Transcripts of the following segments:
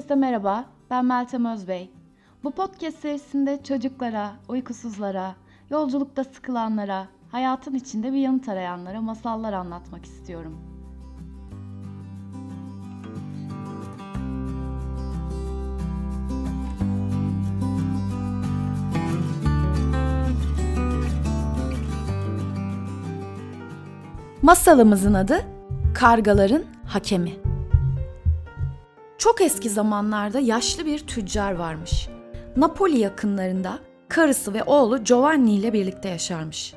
Herkese merhaba, ben Meltem Özbey. Bu podcast serisinde çocuklara, uykusuzlara, yolculukta sıkılanlara, hayatın içinde bir yanıt arayanlara masallar anlatmak istiyorum. Masalımızın adı Kargaların Hakemi. Çok eski zamanlarda yaşlı bir tüccar varmış. Napoli yakınlarında karısı ve oğlu Giovanni ile birlikte yaşarmış.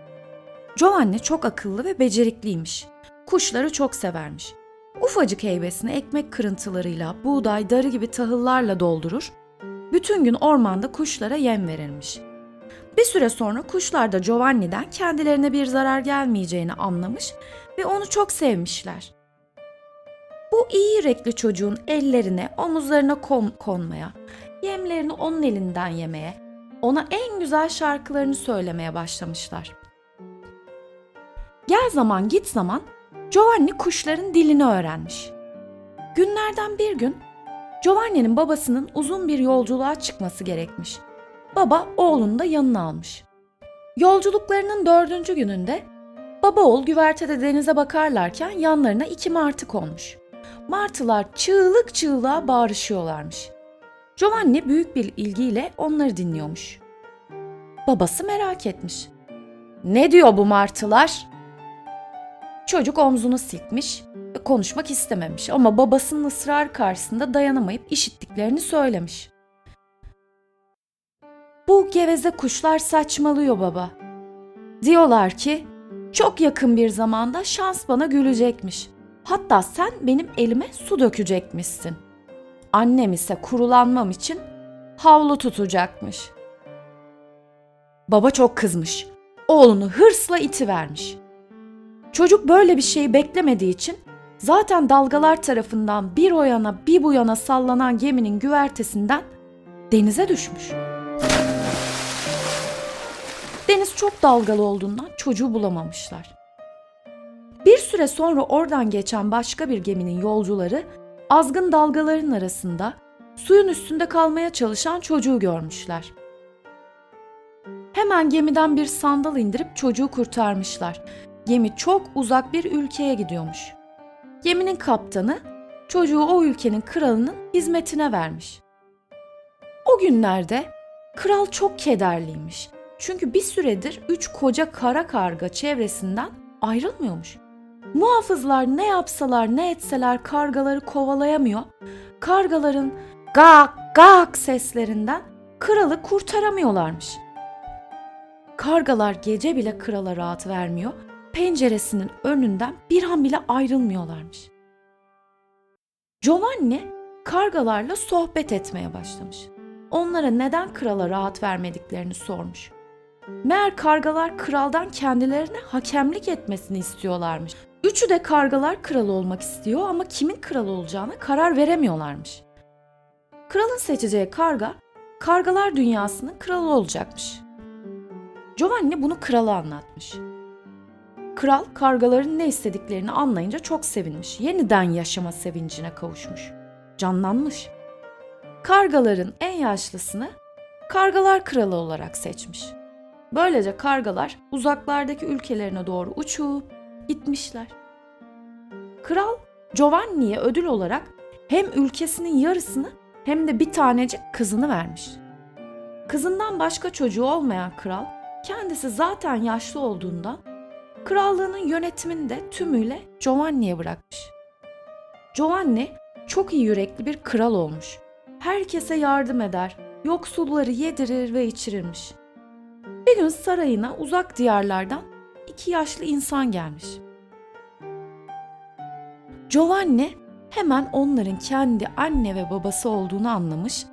Giovanni çok akıllı ve becerikliymiş. Kuşları çok severmiş. Ufacık heybesini ekmek kırıntılarıyla, buğday, darı gibi tahıllarla doldurur. Bütün gün ormanda kuşlara yem verirmiş. Bir süre sonra kuşlar da Giovanni'den kendilerine bir zarar gelmeyeceğini anlamış ve onu çok sevmişler. Bu iyi yürekli çocuğun ellerine, omuzlarına kon konmaya, yemlerini onun elinden yemeye, ona en güzel şarkılarını söylemeye başlamışlar. Gel zaman git zaman Giovanni kuşların dilini öğrenmiş. Günlerden bir gün Giovanni'nin babasının uzun bir yolculuğa çıkması gerekmiş. Baba oğlunu da yanına almış. Yolculuklarının dördüncü gününde baba oğul güvertede denize bakarlarken yanlarına iki martı konmuş. Martılar çığlık çığlığa bağırışıyorlarmış. Giovanni büyük bir ilgiyle onları dinliyormuş. Babası merak etmiş. Ne diyor bu martılar? Çocuk omzunu silkmiş konuşmak istememiş ama babasının ısrar karşısında dayanamayıp işittiklerini söylemiş. Bu geveze kuşlar saçmalıyor baba. Diyorlar ki çok yakın bir zamanda şans bana gülecekmiş. Hatta sen benim elime su dökecekmişsin. Annem ise kurulanmam için havlu tutacakmış. Baba çok kızmış. Oğlunu hırsla iti vermiş. Çocuk böyle bir şeyi beklemediği için zaten dalgalar tarafından bir o yana bir bu yana sallanan geminin güvertesinden denize düşmüş. Deniz çok dalgalı olduğundan çocuğu bulamamışlar. Bir süre sonra oradan geçen başka bir geminin yolcuları azgın dalgaların arasında suyun üstünde kalmaya çalışan çocuğu görmüşler. Hemen gemiden bir sandal indirip çocuğu kurtarmışlar. Gemi çok uzak bir ülkeye gidiyormuş. Geminin kaptanı çocuğu o ülkenin kralının hizmetine vermiş. O günlerde kral çok kederliymiş. Çünkü bir süredir üç koca kara karga çevresinden ayrılmıyormuş. Muhafızlar ne yapsalar ne etseler kargaları kovalayamıyor. Kargaların gak gak seslerinden kralı kurtaramıyorlarmış. Kargalar gece bile krala rahat vermiyor. Penceresinin önünden bir an bile ayrılmıyorlarmış. Giovanni kargalarla sohbet etmeye başlamış. Onlara neden krala rahat vermediklerini sormuş. Meğer kargalar kraldan kendilerine hakemlik etmesini istiyorlarmış. Üçü de kargalar kral olmak istiyor ama kimin kral olacağına karar veremiyorlarmış. Kralın seçeceği karga, kargalar dünyasının kralı olacakmış. Giovanni bunu krala anlatmış. Kral kargaların ne istediklerini anlayınca çok sevinmiş. Yeniden yaşama sevincine kavuşmuş. Canlanmış. Kargaların en yaşlısını kargalar kralı olarak seçmiş. Böylece kargalar uzaklardaki ülkelerine doğru uçup gitmişler. Kral Giovanni'ye ödül olarak hem ülkesinin yarısını hem de bir tanecik kızını vermiş. Kızından başka çocuğu olmayan kral kendisi zaten yaşlı olduğundan krallığının yönetimini de tümüyle Giovanni'ye bırakmış. Giovanni çok iyi yürekli bir kral olmuş. Herkese yardım eder, yoksulları yedirir ve içirirmiş. Bir gün sarayına uzak diyarlardan iki yaşlı insan gelmiş. Giovanni hemen onların kendi anne ve babası olduğunu anlamış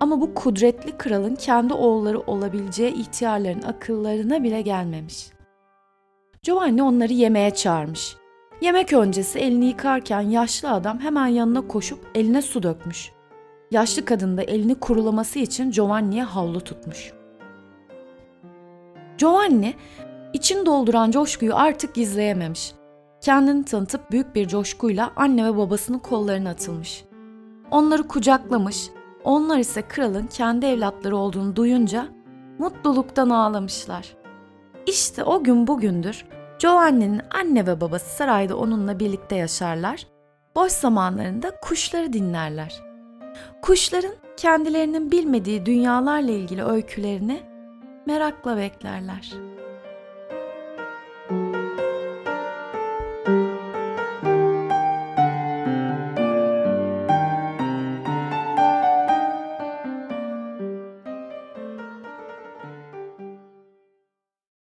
ama bu kudretli kralın kendi oğulları olabileceği ihtiyarların akıllarına bile gelmemiş. Giovanni onları yemeğe çağırmış. Yemek öncesi elini yıkarken yaşlı adam hemen yanına koşup eline su dökmüş. Yaşlı kadın da elini kurulaması için Giovanni'ye havlu tutmuş. Giovanni için dolduran coşkuyu artık gizleyememiş. Kendini tanıtıp büyük bir coşkuyla anne ve babasının kollarına atılmış. onları kucaklamış, onlar ise kralın kendi evlatları olduğunu duyunca mutluluktan ağlamışlar. İşte o gün bugündür Giovanni'nin anne ve babası sarayda onunla birlikte yaşarlar, boş zamanlarında kuşları dinlerler. Kuşların kendilerinin bilmediği dünyalarla ilgili öykülerini merakla beklerler.